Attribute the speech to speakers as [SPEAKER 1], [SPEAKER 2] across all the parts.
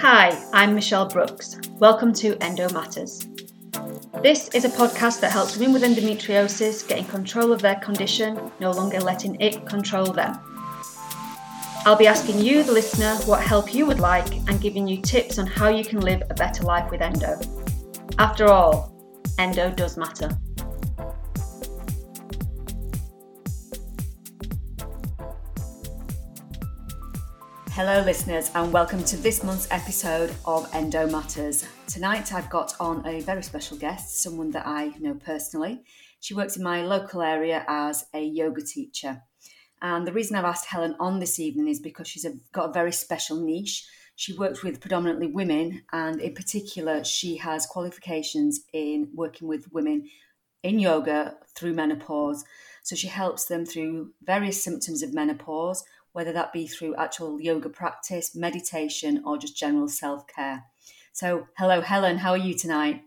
[SPEAKER 1] Hi, I'm Michelle Brooks. Welcome to Endo Matters. This is a podcast that helps women with endometriosis get in control of their condition, no longer letting it control them. I'll be asking you, the listener, what help you would like and giving you tips on how you can live a better life with endo. After all, endo does matter. Hello, listeners, and welcome to this month's episode of Endo Matters. Tonight, I've got on a very special guest, someone that I know personally. She works in my local area as a yoga teacher. And the reason I've asked Helen on this evening is because she's a, got a very special niche. She works with predominantly women, and in particular, she has qualifications in working with women in yoga through menopause. So she helps them through various symptoms of menopause whether that be through actual yoga practice, meditation, or just general self care. So, hello, Helen, how are you tonight?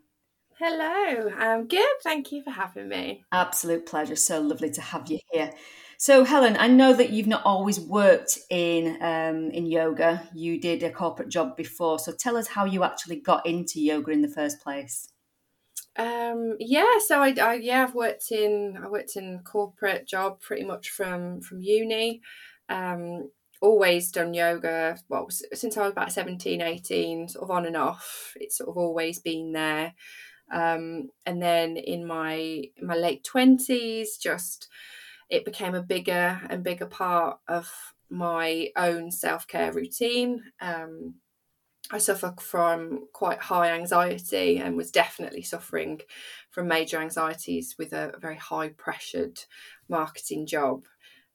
[SPEAKER 2] Hello, I'm good. Thank you for having me.
[SPEAKER 1] Absolute pleasure. So lovely to have you here. So, Helen, I know that you've not always worked in um, in yoga. You did a corporate job before. So, tell us how you actually got into yoga in the first place.
[SPEAKER 2] Um, yeah, so I, I yeah I've worked in I worked in corporate job pretty much from from uni. Um, always done yoga, well, since I was about 17, 18, sort of on and off. It's sort of always been there. Um, and then in my my late 20s, just it became a bigger and bigger part of my own self care routine. Um, I suffer from quite high anxiety and was definitely suffering from major anxieties with a, very high pressured marketing job.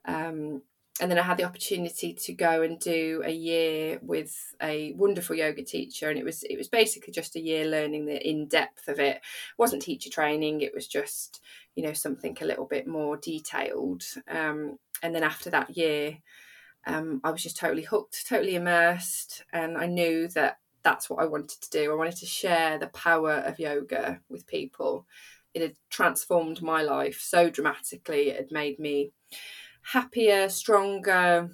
[SPEAKER 2] Um, and then I had the opportunity to go and do a year with a wonderful yoga teacher, and it was it was basically just a year learning the in depth of it. it. wasn't teacher training; it was just you know something a little bit more detailed. Um, and then after that year, um, I was just totally hooked, totally immersed, and I knew that that's what I wanted to do. I wanted to share the power of yoga with people. It had transformed my life so dramatically. It had made me happier, stronger,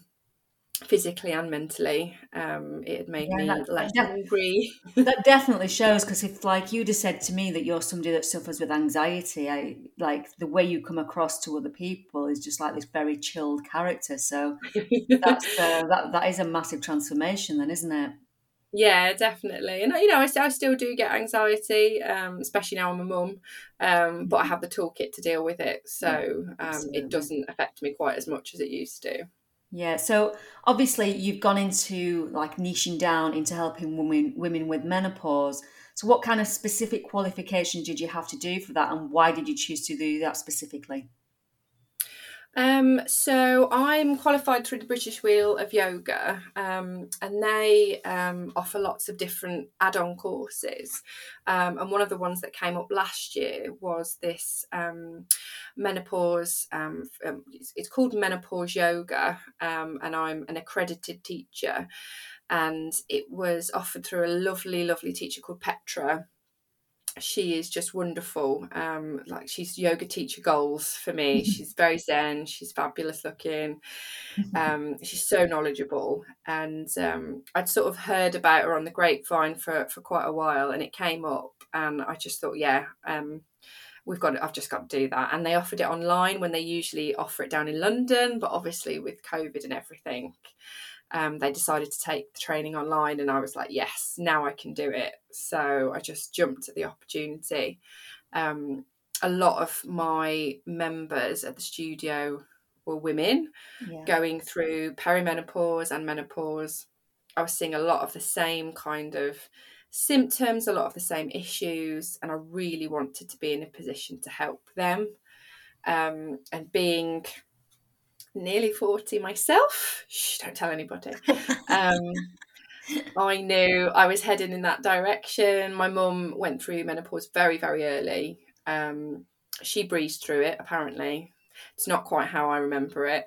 [SPEAKER 2] physically and mentally. Um, it had made yeah, me that, less that, hungry.
[SPEAKER 1] that definitely shows because if, like you'd have said to me, that you're somebody that suffers with anxiety, I like the way you come across to other people is just like this very chilled character. So that's uh, that that is a massive transformation, then, isn't it?
[SPEAKER 2] Yeah, definitely. And you know, I, I still do get anxiety, um, especially now I'm a mum. Um, but I mm-hmm. have the toolkit to deal with it, so um, it doesn't affect me quite as much as it used to.
[SPEAKER 1] Yeah. So obviously, you've gone into like niching down into helping women women with menopause. So, what kind of specific qualification did you have to do for that, and why did you choose to do that specifically?
[SPEAKER 2] Um, so I'm qualified through the British Wheel of Yoga, um, and they um, offer lots of different add-on courses. Um, and one of the ones that came up last year was this um, menopause. Um, it's, it's, called Menopause Yoga, and I'm an accredited teacher. And it was offered through a lovely, lovely teacher called Petra she is just wonderful. Um, like she's yoga teacher goals for me. she's very zen. She's fabulous looking. Um, she's so knowledgeable, and um, I'd sort of heard about her on the grapevine for for quite a while, and it came up, and I just thought, yeah, um, we've got. I've just got to do that. And they offered it online when they usually offer it down in London, but obviously with COVID and everything um, they decided to take the training online and i was like yes now i can do it. So i just jumped at the opportunity. Um, a lot of my members at the studio were women yeah. going through perimenopause and menopause. I was seeing a lot of the same kind of symptoms a lot of the same issues and i really wanted to be in a position to help them. Um, and being nearly 40 myself. Shh, don't tell anybody. Um, I knew I was heading in that direction. My mum went through menopause very, very early. Um, she breezed through it, apparently. It's not quite how I remember it.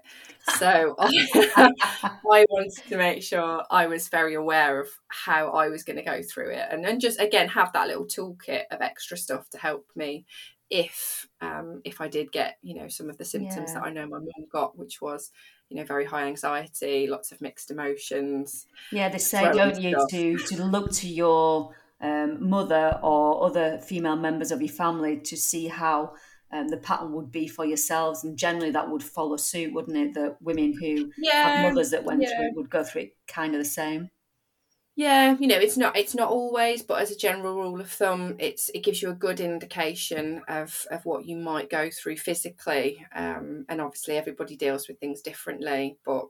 [SPEAKER 2] So I, I wanted to make sure I was very aware of how I was going to go through it and then just, again, have that little toolkit of extra stuff to help me if um, if I did get you know some of the symptoms yeah. that I know my mum got, which was you know very high anxiety, lots of mixed emotions.
[SPEAKER 1] Yeah, they say, don't you, to to look to your um, mother or other female members of your family to see how um, the pattern would be for yourselves, and generally that would follow suit, wouldn't it? That women who yeah, have mothers that went yeah. through it would go through it kind of the same.
[SPEAKER 2] Yeah, you know, it's not it's not always, but as a general rule of thumb, it's it gives you a good indication of of what you might go through physically. Um, and obviously, everybody deals with things differently. But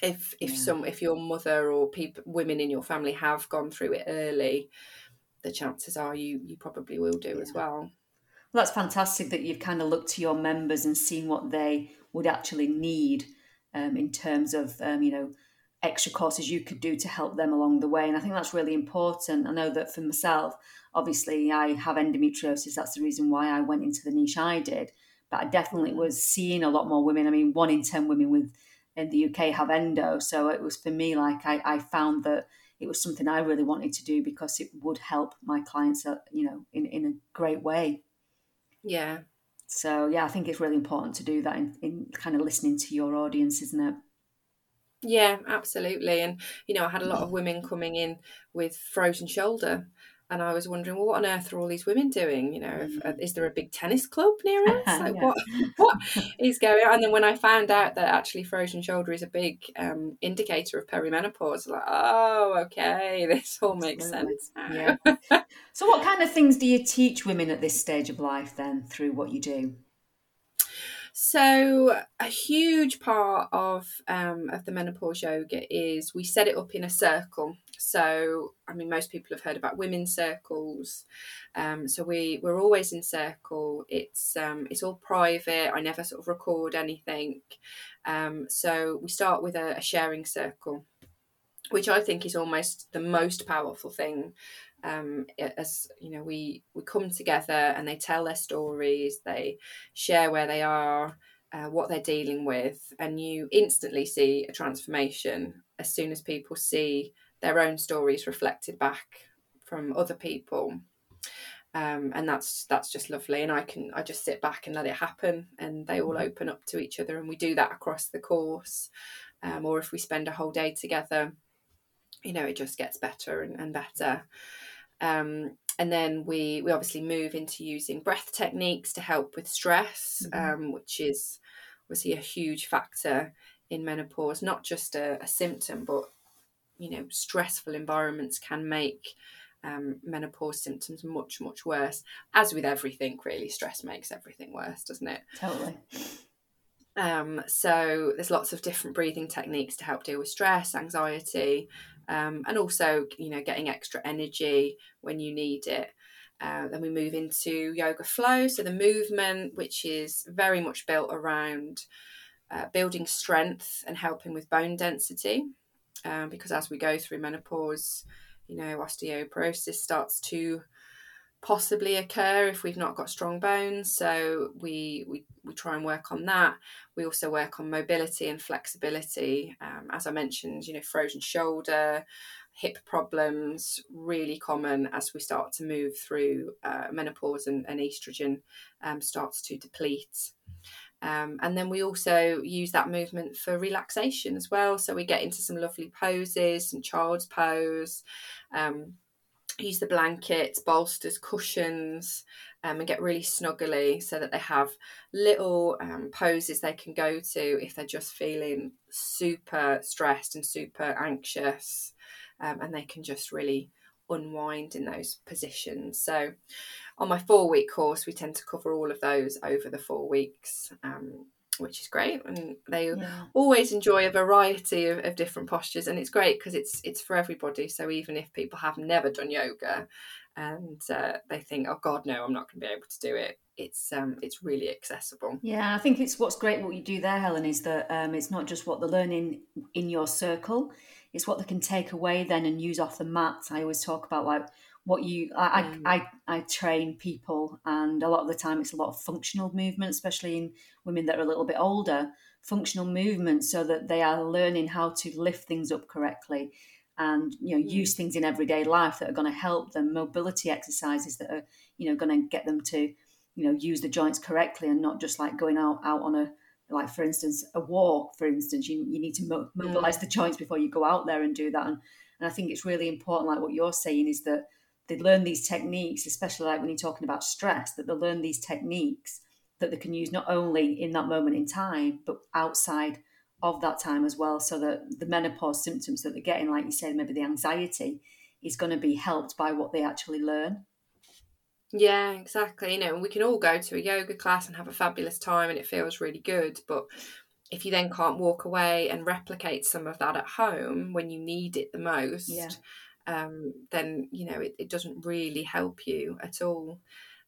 [SPEAKER 2] if if yeah. some if your mother or people women in your family have gone through it early, the chances are you you probably will do yeah. as well. Well,
[SPEAKER 1] that's fantastic that you've kind of looked to your members and seen what they would actually need um, in terms of um, you know extra courses you could do to help them along the way. And I think that's really important. I know that for myself, obviously, I have endometriosis. That's the reason why I went into the niche I did. But I definitely was seeing a lot more women. I mean, one in 10 women with in the UK have endo. So it was for me like I, I found that it was something I really wanted to do because it would help my clients, uh, you know, in, in a great way.
[SPEAKER 2] Yeah.
[SPEAKER 1] So yeah, I think it's really important to do that in, in kind of listening to your audience, isn't it?
[SPEAKER 2] Yeah, absolutely. And, you know, I had a lot of women coming in with frozen shoulder. And I was wondering, well, what on earth are all these women doing? You know, if, uh, is there a big tennis club near us? Like, yeah. what what is going on? And then when I found out that actually frozen shoulder is a big um, indicator of perimenopause, like, oh, okay, this all makes sense.
[SPEAKER 1] Yeah. so, what kind of things do you teach women at this stage of life then through what you do?
[SPEAKER 2] So a huge part of um, of the menopause yoga is we set it up in a circle. So I mean, most people have heard about women's circles. Um, so we we're always in circle. It's um, it's all private. I never sort of record anything. Um, so we start with a, a sharing circle which I think is almost the most powerful thing um, as you know we we come together and they tell their stories they share where they are uh, what they're dealing with and you instantly see a transformation as soon as people see their own stories reflected back from other people. Um, and that's that's just lovely and i can i just sit back and let it happen and they all mm-hmm. open up to each other and we do that across the course. Um, or if we spend a whole day together you know it just gets better and, and better um, and then we we obviously move into using breath techniques to help with stress, mm-hmm. um, which is obviously a huge factor in menopause. Not just a, a symptom, but you know, stressful environments can make um, menopause symptoms much much worse. As with everything, really, stress makes everything worse, doesn't it?
[SPEAKER 1] Totally.
[SPEAKER 2] Um, so there's lots of different breathing techniques to help deal with stress, anxiety, um, and also you know getting extra energy when you need it. Uh, then we move into yoga flow, so the movement, which is very much built around uh, building strength and helping with bone density, um, because as we go through menopause, you know osteoporosis starts to possibly occur if we've not got strong bones. So we we, we try and work on that. We also work on mobility and flexibility. Um, as I mentioned, you know, frozen shoulder, hip problems, really common as we start to move through uh, menopause and, and estrogen um, starts to deplete. Um, and then we also use that movement for relaxation as well. So we get into some lovely poses and child's pose. Um, use the blankets, bolsters, cushions, um, and get really snuggly so that they have little um, poses they can go to if they're just feeling super stressed and super anxious, um, and they can just really unwind in those positions. So, on my four week course, we tend to cover all of those over the four weeks. Um, which is great and they yeah. always enjoy a variety of, of different postures and it's great because it's it's for everybody so even if people have never done yoga and uh, they think oh god no i'm not going to be able to do it it's um it's really accessible
[SPEAKER 1] yeah i think it's what's great what you do there helen is that um, it's not just what they're learning in your circle it's what they can take away then and use off the mat i always talk about like what you I, mm. I, I train people and a lot of the time it's a lot of functional movement especially in women that are a little bit older functional movement so that they are learning how to lift things up correctly and you know mm. use things in everyday life that are going to help them mobility exercises that are you know going to get them to you know use the joints correctly and not just like going out out on a like for instance a walk for instance you, you need to mo- mobilize mm. the joints before you go out there and do that and, and i think it's really important like what you're saying is that they learn these techniques especially like when you're talking about stress that they learn these techniques that they can use not only in that moment in time but outside of that time as well so that the menopause symptoms that they're getting like you said maybe the anxiety is going to be helped by what they actually learn
[SPEAKER 2] yeah, exactly. You know, we can all go to a yoga class and have a fabulous time and it feels really good. But if you then can't walk away and replicate some of that at home when you need it the most, yeah. Um, then, you know, it, it doesn't really help you at all.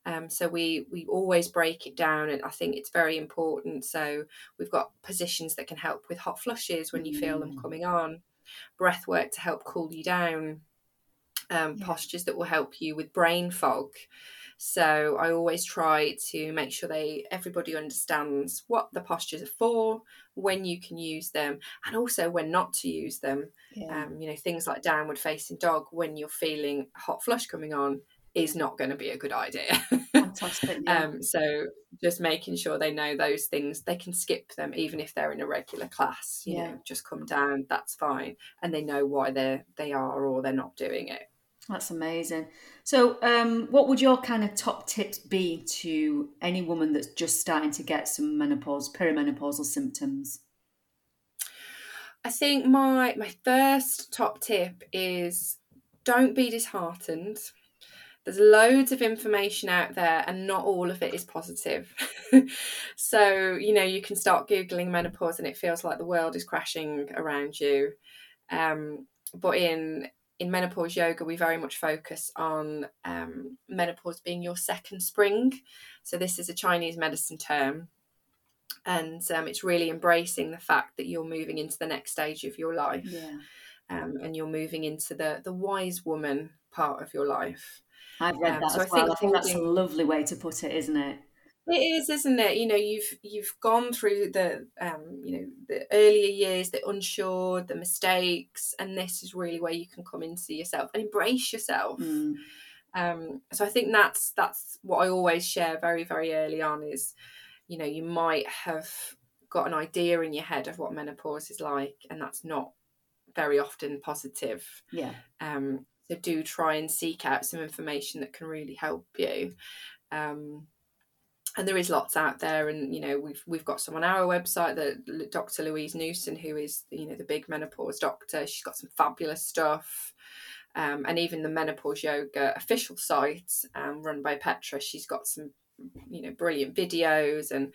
[SPEAKER 2] Um, so we we always break it down, and I think it's very important. So we've got positions that can help with hot flushes when you feel them mm. coming on, breath work to help cool you down, um, yeah. postures that will help you with brain fog. So I always try to make sure they everybody understands what the postures are for, when you can use them, and also when not to use them. Yeah. Um, you know, things like downward facing dog when you're feeling hot flush coming on is not going to be a good idea. Fantastic. Yeah. um, so just making sure they know those things, they can skip them even if they're in a regular class. You yeah. know, just come down, that's fine, and they know why they they are or they're not doing it.
[SPEAKER 1] That's amazing. So, um, what would your kind of top tips be to any woman that's just starting to get some menopause, perimenopausal symptoms?
[SPEAKER 2] I think my my first top tip is don't be disheartened. There's loads of information out there, and not all of it is positive. so, you know, you can start Googling menopause and it feels like the world is crashing around you. Um, but in in menopause yoga, we very much focus on um, menopause being your second spring. So, this is a Chinese medicine term. And um, it's really embracing the fact that you're moving into the next stage of your life. Yeah. Um, and you're moving into the, the wise woman part of your life.
[SPEAKER 1] I've read um, that so as I well. I think that's a lovely way to put it, isn't it?
[SPEAKER 2] It is, isn't it? You know, you've you've gone through the um, you know, the earlier years, the unsure, the mistakes, and this is really where you can come into yourself and embrace yourself. Mm. Um, so I think that's that's what I always share very very early on is, you know, you might have got an idea in your head of what menopause is like, and that's not very often positive.
[SPEAKER 1] Yeah.
[SPEAKER 2] Um, so do try and seek out some information that can really help you. Um, and there is lots out there and you know we've we've got some on our website that dr louise newson who is you know the big menopause doctor. She's got some fabulous stuff. Um, and even the menopause yoga official site um, run by petra she's got some you know brilliant videos and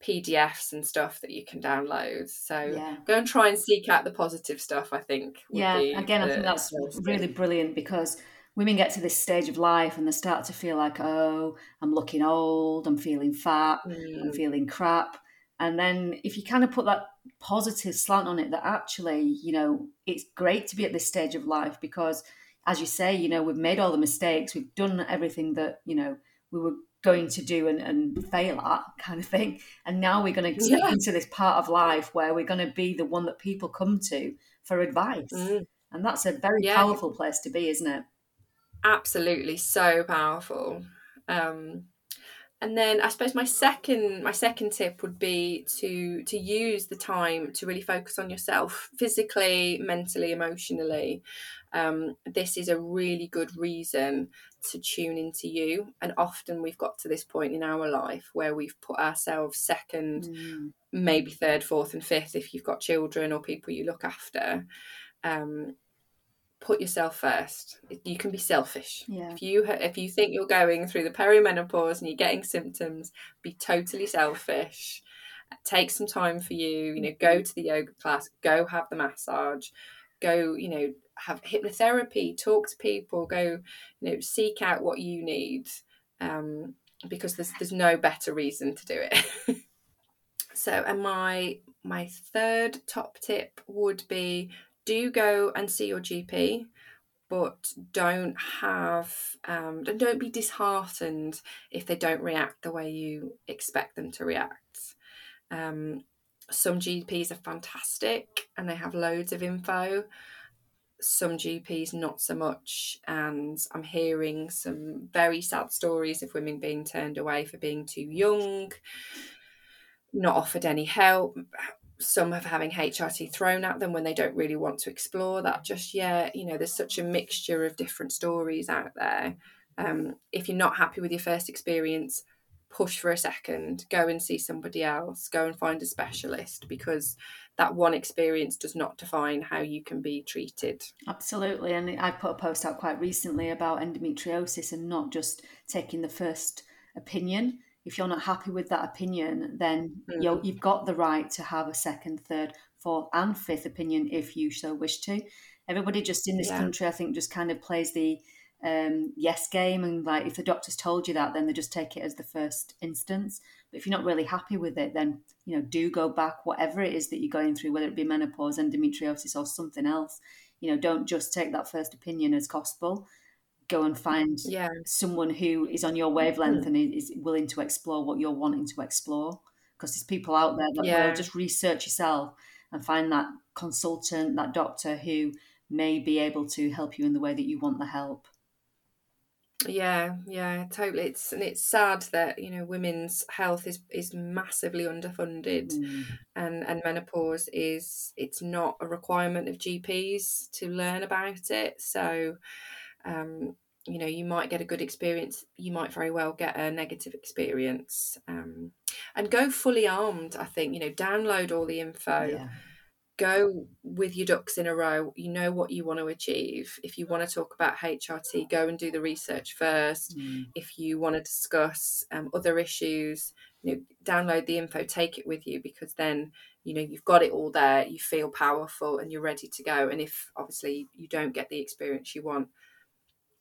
[SPEAKER 2] pdfs and stuff that you can download. So yeah. go and try and seek out the positive stuff i think
[SPEAKER 1] yeah again i think that's really brilliant because women get to this stage of life and they start to feel like, oh, I'm looking old, I'm feeling fat, mm. I'm feeling crap. And then if you kind of put that positive slant on it, that actually, you know, it's great to be at this stage of life because, as you say, you know, we've made all the mistakes, we've done everything that, you know, we were going to do and, and fail at kind of thing. And now we're going to step yeah. into this part of life where we're going to be the one that people come to for advice. Mm. And that's a very yeah. powerful place to be, isn't it?
[SPEAKER 2] Absolutely so powerful. Um, and then i suppose my second my second tip would be to to use the time to really focus on yourself physically mentally emotionally. Um, this is a really good reason to tune into you. And often we've got to this point in our life where we've put ourselves second mm. maybe third fourth and fifth if you've got children or people you look after. Um, put yourself first. You can be selfish.
[SPEAKER 1] Yeah.
[SPEAKER 2] If you if you think you're going through the perimenopause and you're getting symptoms, be totally selfish. Take some time for you. You know, go to the yoga class. Go have the massage. Go. You know, have hypnotherapy. Talk to people. Go. You know, seek out what you need. Um, because there's there's no better reason to do it. so, and my my third top tip would be do go and see your GP, but don't have um, don't be disheartened if they don't react the way you expect them to react. Um, some GPs are fantastic and they have loads of info. Some GPs not so much, and I'm hearing some very sad stories of women being turned away for being too young not offered any help. Some have having HRT thrown at them when they don't really want to explore that just yet. You know, there's such a mixture of different stories out there. Um, if you're not happy with your first experience, push for a second, go and see somebody else, go and find a specialist because that one experience does not define how you can be treated.
[SPEAKER 1] Absolutely. And I put a post out quite recently about endometriosis and not just taking the first opinion. If you're not happy with that opinion, then mm. you you've got the right to have a second, third, fourth, and fifth opinion if you so wish to. Everybody just in this yeah. country, I think, just kind of plays the um, yes game and like if the doctor's told you that then they just take it as the first instance but if you're not really happy with it then you know do go back whatever it is that you're going through whether it be menopause endometriosis or something else you know don't just take that first opinion as gospel go and find
[SPEAKER 2] yeah.
[SPEAKER 1] someone who is on your wavelength mm-hmm. and is willing to explore what you're wanting to explore because there's people out there that yeah. will just research yourself and find that consultant that doctor who may be able to help you in the way that you want the help
[SPEAKER 2] yeah, yeah, totally. It's and it's sad that you know women's health is is massively underfunded, mm. and and menopause is it's not a requirement of GPs to learn about it. So, um, you know, you might get a good experience. You might very well get a negative experience. Um, and go fully armed. I think you know, download all the info. Yeah go with your ducks in a row. You know what you want to achieve. If you want to talk about HRT, go and do the research first. Mm. If you want to discuss um, other issues, you know, download the info, take it with you because then you know you've got it all there. You feel powerful and you're ready to go. And if obviously you don't get the experience you want,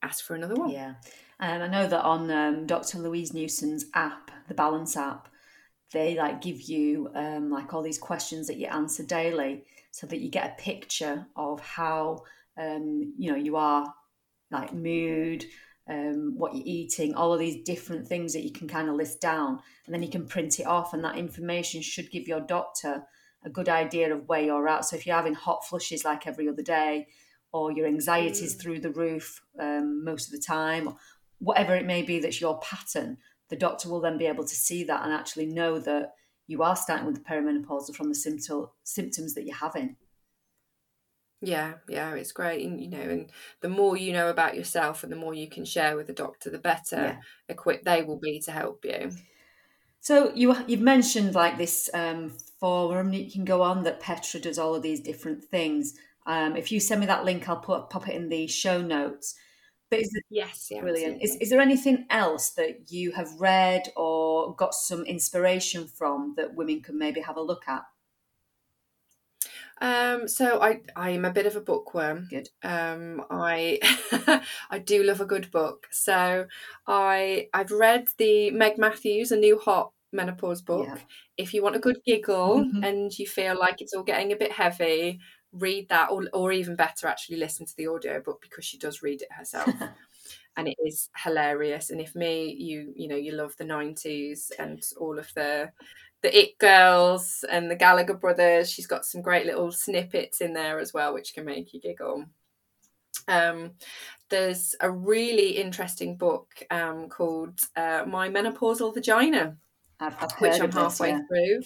[SPEAKER 2] ask for another one.
[SPEAKER 1] Yeah, and I know that on um, Dr. Louise Newson's app, the Balance app they like give you um, like all these questions that you answer daily so that you get a picture of how um, you know you are like mood um, what you're eating all of these different things that you can kind of list down and then you can print it off and that information should give your doctor a good idea of where you're at so if you're having hot flushes like every other day or your anxiety is mm. through the roof um, most of the time whatever it may be that's your pattern the doctor will then be able to see that and actually know that you are starting with the perimenopausal from the symptom, symptoms that you're having.
[SPEAKER 2] Yeah, yeah, it's great. And you know, and the more you know about yourself and the more you can share with the doctor, the better yeah. equipped they will be to help you.
[SPEAKER 1] So you you've mentioned like this um, forum you can go on that Petra does all of these different things. Um, if you send me that link, I'll put pop it in the show notes.
[SPEAKER 2] But is yes,
[SPEAKER 1] yeah, brilliant. Is, is there anything else that you have read or got some inspiration from that women can maybe have a look at?
[SPEAKER 2] Um, so I I am a bit of a bookworm.
[SPEAKER 1] Good.
[SPEAKER 2] Um, I I do love a good book. So I I've read the Meg Mathews, a new hot menopause book. Yeah. If you want a good giggle mm-hmm. and you feel like it's all getting a bit heavy, read that or, or even better actually listen to the audiobook because she does read it herself. And it is hilarious. And if me you you know you love the 90s and all of the the it girls and the gallagher brothers she's got some great little snippets in there as well which can make you giggle. Um, there's a really interesting book um, called uh, my menopausal vagina which i'm halfway yeah. through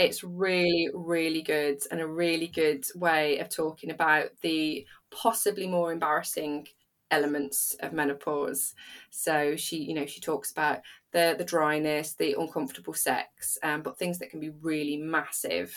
[SPEAKER 2] it's really, really good and a really good way of talking about the possibly more embarrassing elements of menopause. So she, you know, she talks about the the dryness, the uncomfortable sex, um, but things that can be really massive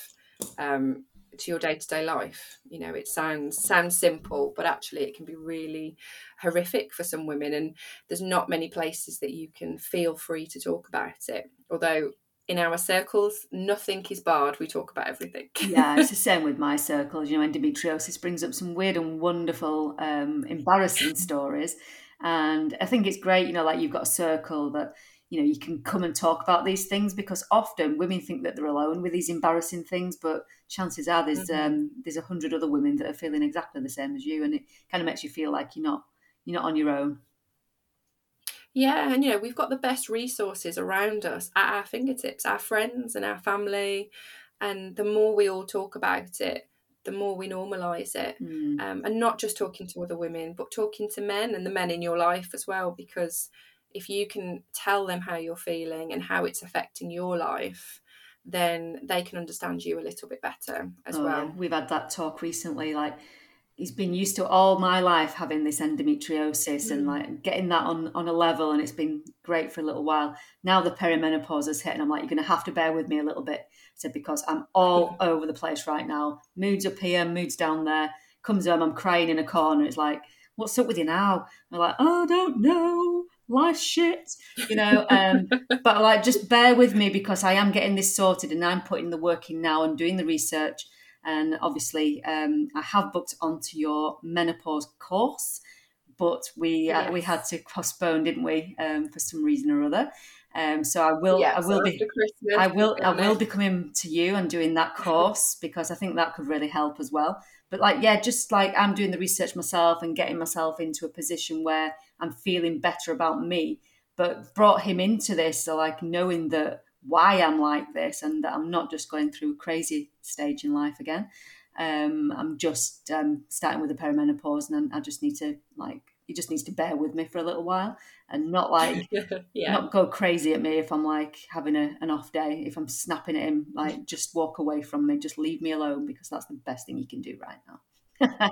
[SPEAKER 2] um, to your day to day life. You know, it sounds sounds simple, but actually it can be really horrific for some women. And there's not many places that you can feel free to talk about it. Although in our circles, nothing is barred. We talk about everything.
[SPEAKER 1] yeah, it's the same with my circles. You know, endometriosis brings up some weird and wonderful, um, embarrassing stories. And I think it's great, you know, like you've got a circle that, you know, you can come and talk about these things because often women think that they're alone with these embarrassing things, but chances are there's mm-hmm. um, there's a hundred other women that are feeling exactly the same as you, and it kind of makes you feel like you're not you're not on your own.
[SPEAKER 2] Yeah, and you know, we've got the best resources around us at our fingertips, our friends and our family. And the more we all talk about it, the more we normalize it. Mm. Um, and not just talking to other women, but talking to men and the men in your life as well. Because if you can tell them how you're feeling and how it's affecting your life, then they can understand you a little bit better as oh, well. Yeah.
[SPEAKER 1] We've had that talk recently, like he's been used to all my life having this endometriosis mm. and like getting that on on a level and it's been great for a little while. Now the perimenopause has hit and i'm like you're going to have to bear with me a little bit I said because i'm all over the place right now. Moods up here moods down there. Comes home i'm crying in a corner. It's like what's up with you now i'm like oh, i don't know. Life shit you know um, but like just bear with me because i am getting this sorted and i'm putting the work in now and doing the research and obviously, um, I have booked onto your menopause course, but we yes. uh, we had to postpone, didn't we, um, for some reason or other. Um, so I will, I will be, I will, I will be coming to you and doing that course because I think that could really help as well. But like, yeah, just like I'm doing the research myself and getting myself into a position where I'm feeling better about me. But brought him into this, so like knowing that why I'm like this and that I'm not just going through a crazy stage in life again. Um, I'm just um, starting with the perimenopause and I just need to like he just needs to bear with me for a little while and not like yeah. not go crazy at me if I'm like having a, an off day. If I'm snapping at him, like just walk away from me, just leave me alone because that's the best thing you can do right now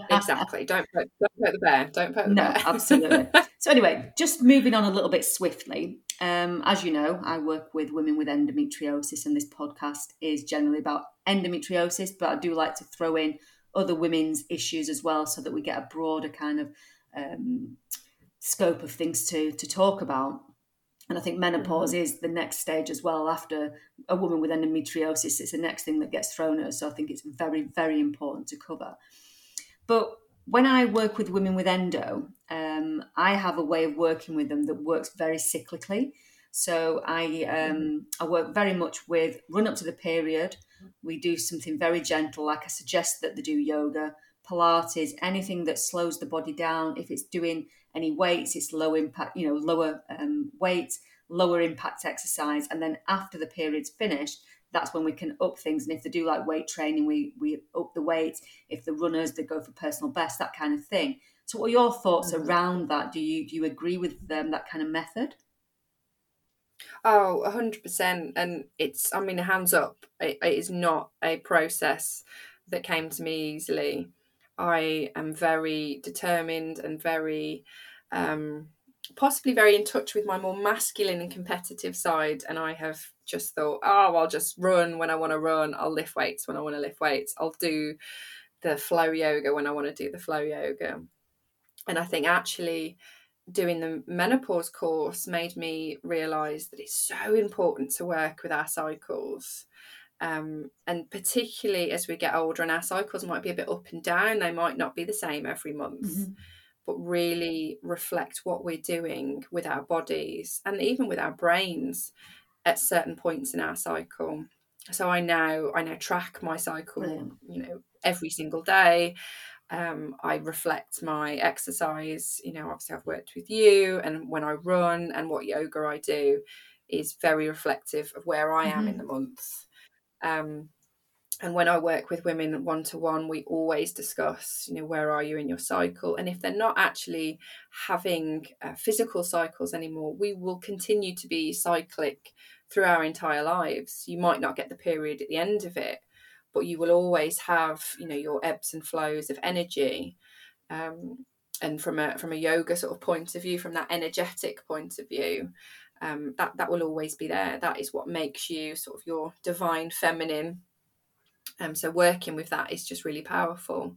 [SPEAKER 2] exactly. Don't poke, don't poke the bear. Don't poke the
[SPEAKER 1] no,
[SPEAKER 2] bear.
[SPEAKER 1] absolutely. So anyway, just moving on a little bit swiftly. Um, as you know, I work with women with endometriosis, and this podcast is generally about endometriosis, but I do like to throw in other women's issues as well, so that we get a broader kind of um, scope of things to to talk about. And I think menopause mm-hmm. is the next stage as well. After a woman with endometriosis, it's the next thing that gets thrown at us. So I think it's very, very important to cover. But when I work with women with endo, um, I have a way of working with them that works very cyclically. So I um, I work very much with run up to the period. We do something very gentle, like I suggest that they do yoga, Pilates, anything that slows the body down. If it's doing any weights, it's low impact, you know, lower um, weights, lower impact exercise, and then after the period's finished, that's when we can up things. And if they do like weight training, we we up the weights. If the runners, they go for personal best, that kind of thing. So, what are your thoughts mm-hmm. around that? Do you do you agree with them that kind of method?
[SPEAKER 2] Oh, hundred percent. And it's, I mean, hands up. It, it is not a process that came to me easily. I am very determined and very um, possibly very in touch with my more masculine and competitive side and i have just thought oh i'll just run when i want to run i'll lift weights when i want to lift weights i'll do the flow yoga when i want to do the flow yoga and i think actually doing the menopause course made me realize that it's so important to work with our cycles um, and particularly as we get older and our cycles might be a bit up and down they might not be the same every month mm-hmm but really reflect what we're doing with our bodies and even with our brains at certain points in our cycle. So I now I now track my cycle, Brilliant. you know, every single day. Um, I reflect my exercise. You know, obviously I've worked with you, and when I run and what yoga I do is very reflective of where I am mm-hmm. in the month. Um, and when I work with women one to one, we always discuss, you know, where are you in your cycle? And if they're not actually having uh, physical cycles anymore, we will continue to be cyclic through our entire lives. You might not get the period at the end of it, but you will always have, you know, your ebbs and flows of energy. Um, and from a from a yoga sort of point of view, from that energetic point of view, um, that that will always be there. That is what makes you sort of your divine feminine um, so working with that is just really powerful.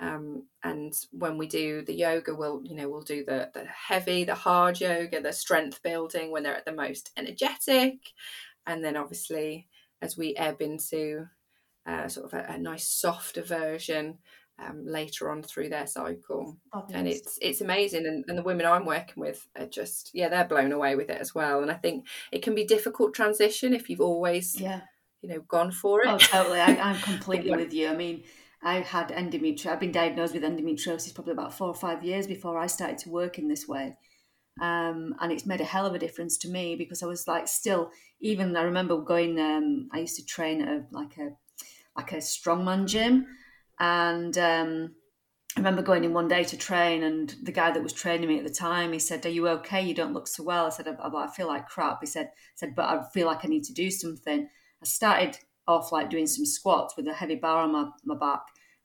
[SPEAKER 2] Um, and when we do the yoga, we'll you know we'll do the the heavy, the hard yoga, the strength building when they're at the most energetic, and then obviously as we ebb into uh, sort of a, a, nice softer version um, later on through their cycle. And it's it's amazing, and, and the women I'm working with are just yeah they're blown away with it as well. And I think it can be difficult transition if you've always
[SPEAKER 1] yeah
[SPEAKER 2] you know gone for it.
[SPEAKER 1] Oh, totally. I, am completely with you. I mean, I had endometriosis. I've been diagnosed with endometriosis probably about four or five years before I started to work in this way. Um, and it's made a hell of a difference to me because I was like still even I remember going um, I used to train at a, like a like a strongman gym and um, I remember going in one day to train and the guy that was training me at the time he said are you okay you don't look so well I said I, I feel like crap he said said but I feel like I need to do something I started off like doing some squats with a heavy bar on my, my back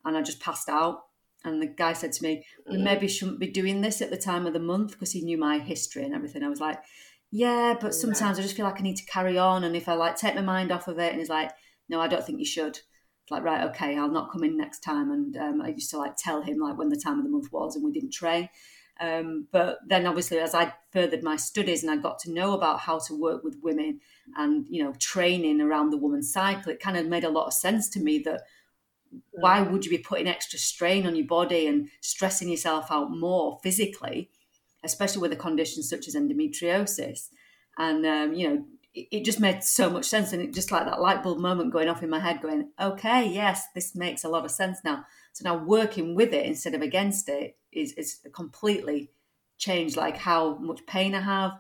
[SPEAKER 1] and I just passed out. And the guy said to me, We
[SPEAKER 2] Mm.
[SPEAKER 1] maybe shouldn't be doing this at the time of the month because he knew my history and everything. I was like, Yeah, but sometimes I just feel like I need to carry on. And if I like take my mind off of it, and he's like, No, I don't think you should. It's like, right, okay, I'll not come in next time. And um, I used to like tell him like when the time of the month was and we didn't train. Um, but then obviously as I furthered my studies and I got to know about how to work with women and you know training around the woman's cycle, it kind of made a lot of sense to me that why would you be putting extra strain on your body and stressing yourself out more physically, especially with a condition such as endometriosis? And um, you know, it, just made so much sense, and it just like that light bulb moment going off in my head, going, "Okay, yes, this makes a lot of sense now." So now working with it instead of against it is is completely changed, like how much pain I have,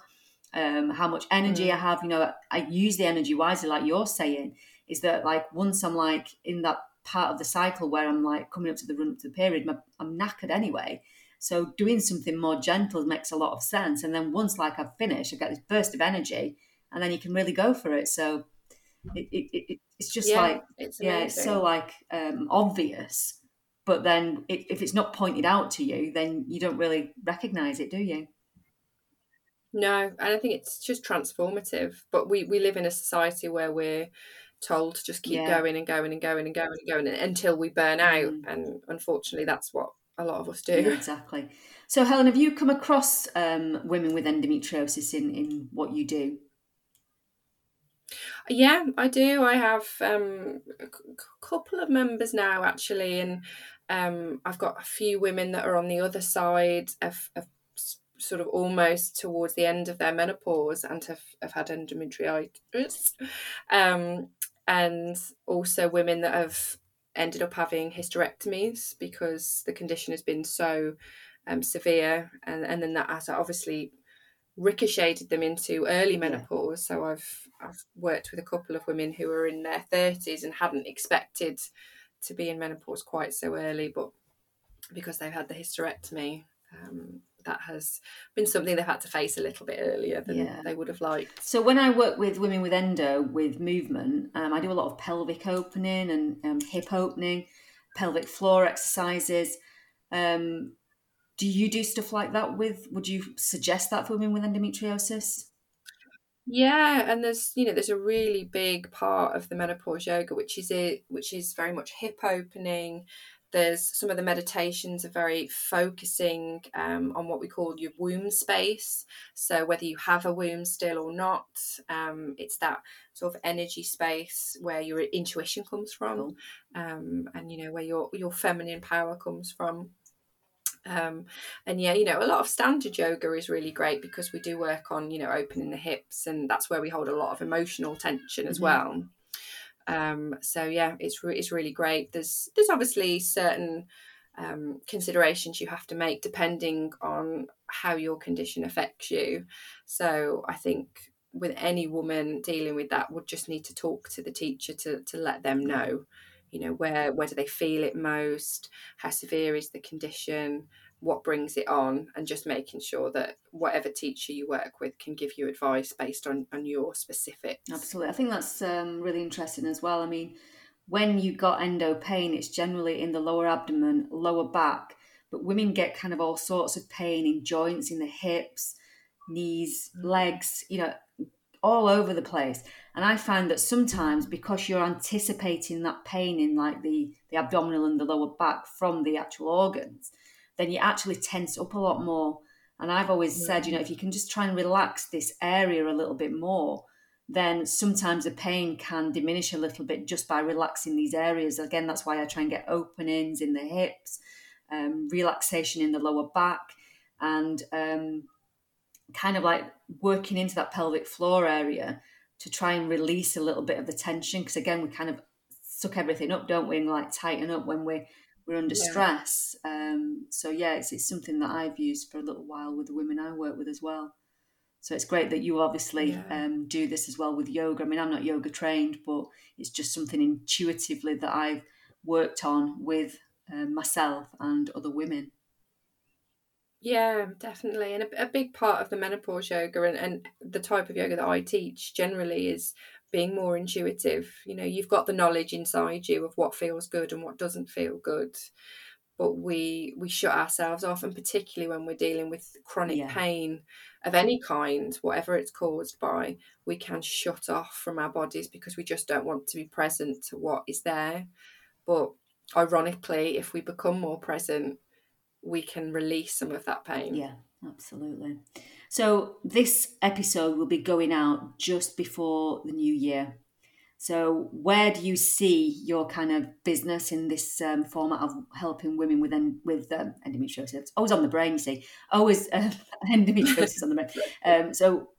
[SPEAKER 1] um, how much energy I have. You know, I use the energy wisely, like you're saying. Is that like once I'm like in that part of the cycle where I'm like coming up to the run up to the period, my, I'm knackered anyway. So doing something more gentle makes a lot of sense. And then once like I've finished, I get this burst of energy, and then you can really go for it. So it, it, it it's just
[SPEAKER 2] yeah,
[SPEAKER 1] like
[SPEAKER 2] it's
[SPEAKER 1] yeah, it's so like um, obvious. But then it, if it's not pointed out to you, then you don't really recognize it, do you?
[SPEAKER 2] No, and I think it's just transformative. But we we live in a society where we're told to just keep
[SPEAKER 1] Yeah.
[SPEAKER 2] going and going and going and going and going until we burn out,
[SPEAKER 1] Mm.
[SPEAKER 2] and unfortunately, that's what a lot of us do.
[SPEAKER 1] Yeah, exactly. So Helen, have you come across um, women with endometriosis in, in what you do?
[SPEAKER 2] Yeah, I do. I have um, a c- couple of members now, actually, and um, I've got a few women that are on the other side of, of sort of almost towards the end of their menopause and have, have had endometriosis. um, and also women that have ended up having hysterectomies because the condition has been so um, severe, and, and then that obviously ricocheted them into early menopause. So I've I've worked with a couple of women who are in their thirties and hadn't expected to be in menopause quite so early, but because they've had the hysterectomy, um, that has been something they've had to face a little bit earlier than
[SPEAKER 1] Yeah.
[SPEAKER 2] they would have liked.
[SPEAKER 1] So when I work with women with endo with movement, um, I do a lot of pelvic opening and um, hip opening, pelvic floor exercises. Um, do you do stuff like that with? Would you suggest that for women with endometriosis?
[SPEAKER 2] Yeah, and there's you know there's a really big part of the menopause yoga which is it which is very much hip opening. There's some of the meditations are very focusing um, on what we call your womb space. So whether you have a womb still or not, um, it's that sort of energy space where your intuition comes from, um, and you know where your your feminine power comes from. Um, and yeah, you know, a lot of standard yoga is really great because we do work on, you know, opening the hips, and that's where we hold a lot of emotional tension as
[SPEAKER 1] Mhm.
[SPEAKER 2] well. Um, so yeah, it's re- it's really great. There's there's obviously certain um, considerations you have to make depending on how your condition affects you. So I think with any woman dealing with that, would just need to talk to the teacher to to let them know, you know, where where do they feel it most, how severe is the condition, what brings it on, and just making sure that whatever teacher you work with can give you advice based on on your specifics.
[SPEAKER 1] Absolutely. I think that's um, really interesting as well. I mean, when you got endo pain, it's generally in the lower abdomen, lower back, but women get kind of all sorts of pain in joints, in the hips, knees, legs, you know, all over the place. And I find that sometimes because you're anticipating that pain in like the, the abdominal and the lower back from the actual organs, then you actually tense up a lot more. And I've always said, you know, if you can just try and relax this area a little bit more, then sometimes the pain can diminish a little bit just by relaxing these areas. Again, that's why I try and get openings in the hips, um, relaxation in the lower back, and um, kind of like working into that pelvic floor area to try and release a little bit of the tension. Because again, we kind of suck everything up, don't we, and like tighten up when we're we're under
[SPEAKER 2] Yeah.
[SPEAKER 1] stress. Um, so yeah, it's, it's something that I've used for a little while with the women I work with as well. So it's great that you obviously
[SPEAKER 2] Yeah.
[SPEAKER 1] um, do this as well with yoga. I mean, I'm not yoga trained, but it's just something intuitively that I've worked on with um, myself and other women.
[SPEAKER 2] Yeah, definitely. And a, a big part of the menopause yoga and, and the type of yoga that I teach generally is being more intuitive. You know, you've got the knowledge inside you of what feels good and what doesn't feel good, but we we shut ourselves off, and particularly when we're dealing with chronic yeah. pain of any kind, whatever it's caused by, we can shut off from our bodies because we just don't want to be present to what is there. But ironically, if we become more present, we can release some of that pain.
[SPEAKER 1] Yeah, absolutely. So, this episode will be going out just before the new year. So, where do you see your kind of business in this um, format of helping women with en- with um, endometriosis? Always on the brain, you see. Always uh, endometriosis on the brain. Um, so,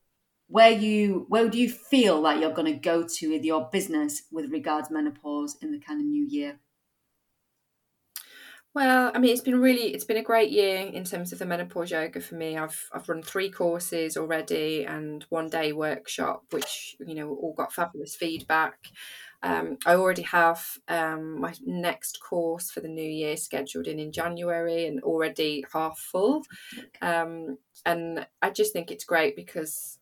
[SPEAKER 1] where you where do you feel like you're going to go to with your business with regards menopause in the kind of new year?
[SPEAKER 2] Well, I mean, it's been really, it's been a great year in terms of the menopause yoga for me. I've I've run three courses already and one day workshop, which you know all got fabulous feedback. Um, I already have um, my next course for the new year scheduled in in January and already half full. Um, and I just think it's great because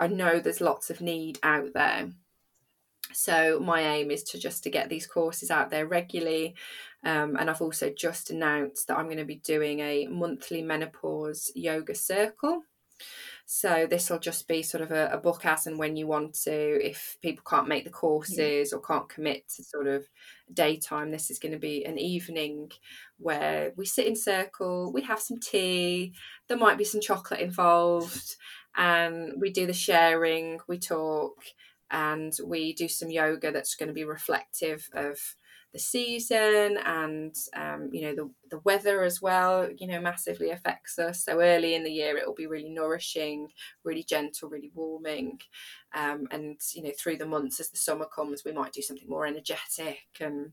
[SPEAKER 2] I know there's lots of need out there so my aim is to just to get these courses out there regularly um, and i've also just announced that i'm going to be doing a monthly menopause yoga circle so this will just be sort of a, a, book as and when you want to if people can't make the courses yeah. or can't commit to sort of daytime this is going to be an evening where we sit in circle we have some tea there might be some chocolate involved and we do the sharing we talk and we do some yoga that's going to be reflective of the season and um, you know the, the weather as well you know massively affects us. So early in the year it will be really nourishing really gentle really warming um, and you know through the months as the summer comes we might do something more energetic and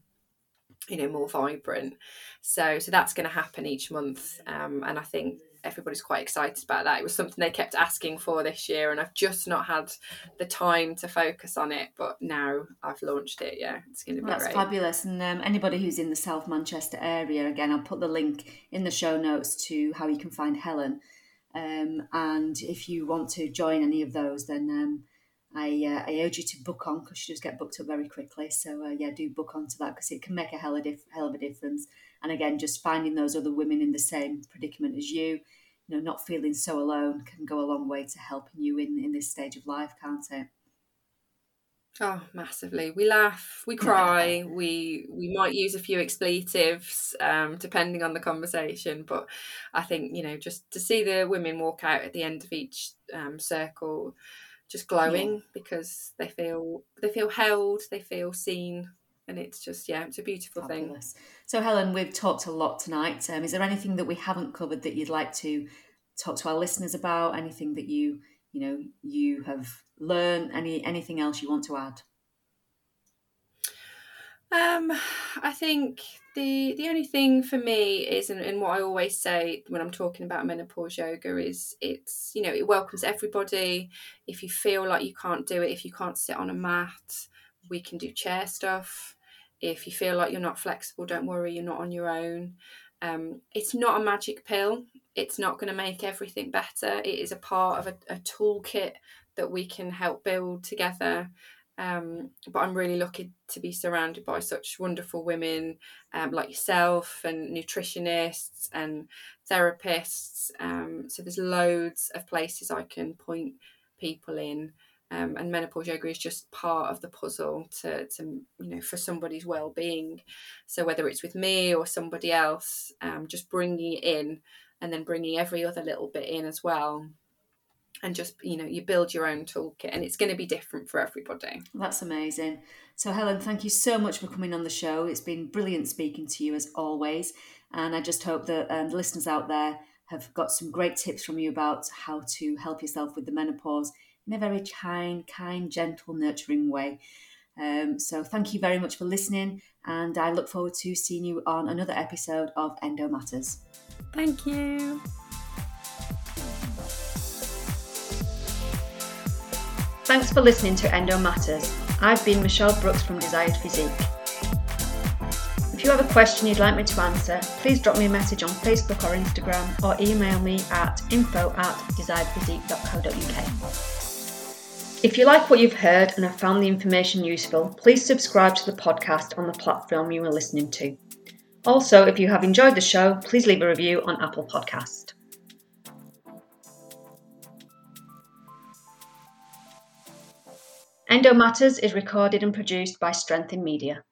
[SPEAKER 2] you know more vibrant. So so that's going to happen each month um, and i think everybody's quite excited about that. It was something they kept asking for this year, and I've just not had the time to focus on it. But now I've launched it. Yeah, it's going to be
[SPEAKER 1] well, that's
[SPEAKER 2] great.
[SPEAKER 1] fabulous. And um, anybody who's in the South Manchester area, again, I'll put the link in the show notes to how you can find Helen. Um, and if you want to join any of those, then um, I, uh, I urge you to book on because she does get booked up very quickly. So uh, yeah, do book onto that because it can make a hell of, dif- hell of a difference. And again, just finding those other women in the same predicament as you, you know, not feeling so alone can go a long way to helping you in in this stage of life, can't it?
[SPEAKER 2] Oh, massively. We laugh, we cry, we we might use a few expletives, um, depending on the conversation. But I think you know, just to see the women walk out at the end of each um, circle, just glowing yeah. because they feel they feel held, they feel seen, and it's just yeah, it's a beautiful Fabulous. thing.
[SPEAKER 1] So Helen, we've talked a lot tonight. Um, is there anything that we haven't covered that you'd like to talk to our listeners about? Anything that you you know you have learned? Any anything else you want to add?
[SPEAKER 2] Um, I think the the only thing for me is, and, and, what I always say when I'm talking about menopause yoga is, it's you know it welcomes everybody. If you feel like you can't do it, if you can't sit on a mat, we can do chair stuff. If you feel like you're not flexible, don't worry, you're not on your own. Um, it's not a magic pill. It's not going to make everything better. It is a part of a, a toolkit that we can help build together. Um, but I'm really lucky to be surrounded by such wonderful women um, like yourself and nutritionists and therapists. Um, so there's loads of places I can point people in um, and menopause yoga is just part of the puzzle to, to you know for somebody's well-being. So whether it's with me or somebody else um, just bringing it in and then bringing every other little bit in as well. And just you know you build your own toolkit and it's going to be different for everybody.
[SPEAKER 1] That's amazing. So helen thank you so much for coming on the show. It's been brilliant speaking to you as always. And i just hope that um, the listeners out there have got some great tips from you about how to help yourself with the menopause in a very kind, kind, gentle, nurturing way. Um, so thank you very much for listening, and I look forward to seeing you on another episode of Endo Matters.
[SPEAKER 2] Thank you.
[SPEAKER 1] Thanks for listening to Endo Matters. I've been Michelle Brooks from Desired Physique. If you have a question you'd like me to answer, please drop me a message on Facebook or Instagram or email me at info at desiredphysique.co.uk.
[SPEAKER 3] If you like what you've heard and have found the information useful, please subscribe to the podcast on the platform you are listening to. Also, if you have enjoyed the show, please leave a review on Apple Podcast. Endo Matters is recorded and produced by Strength in Media.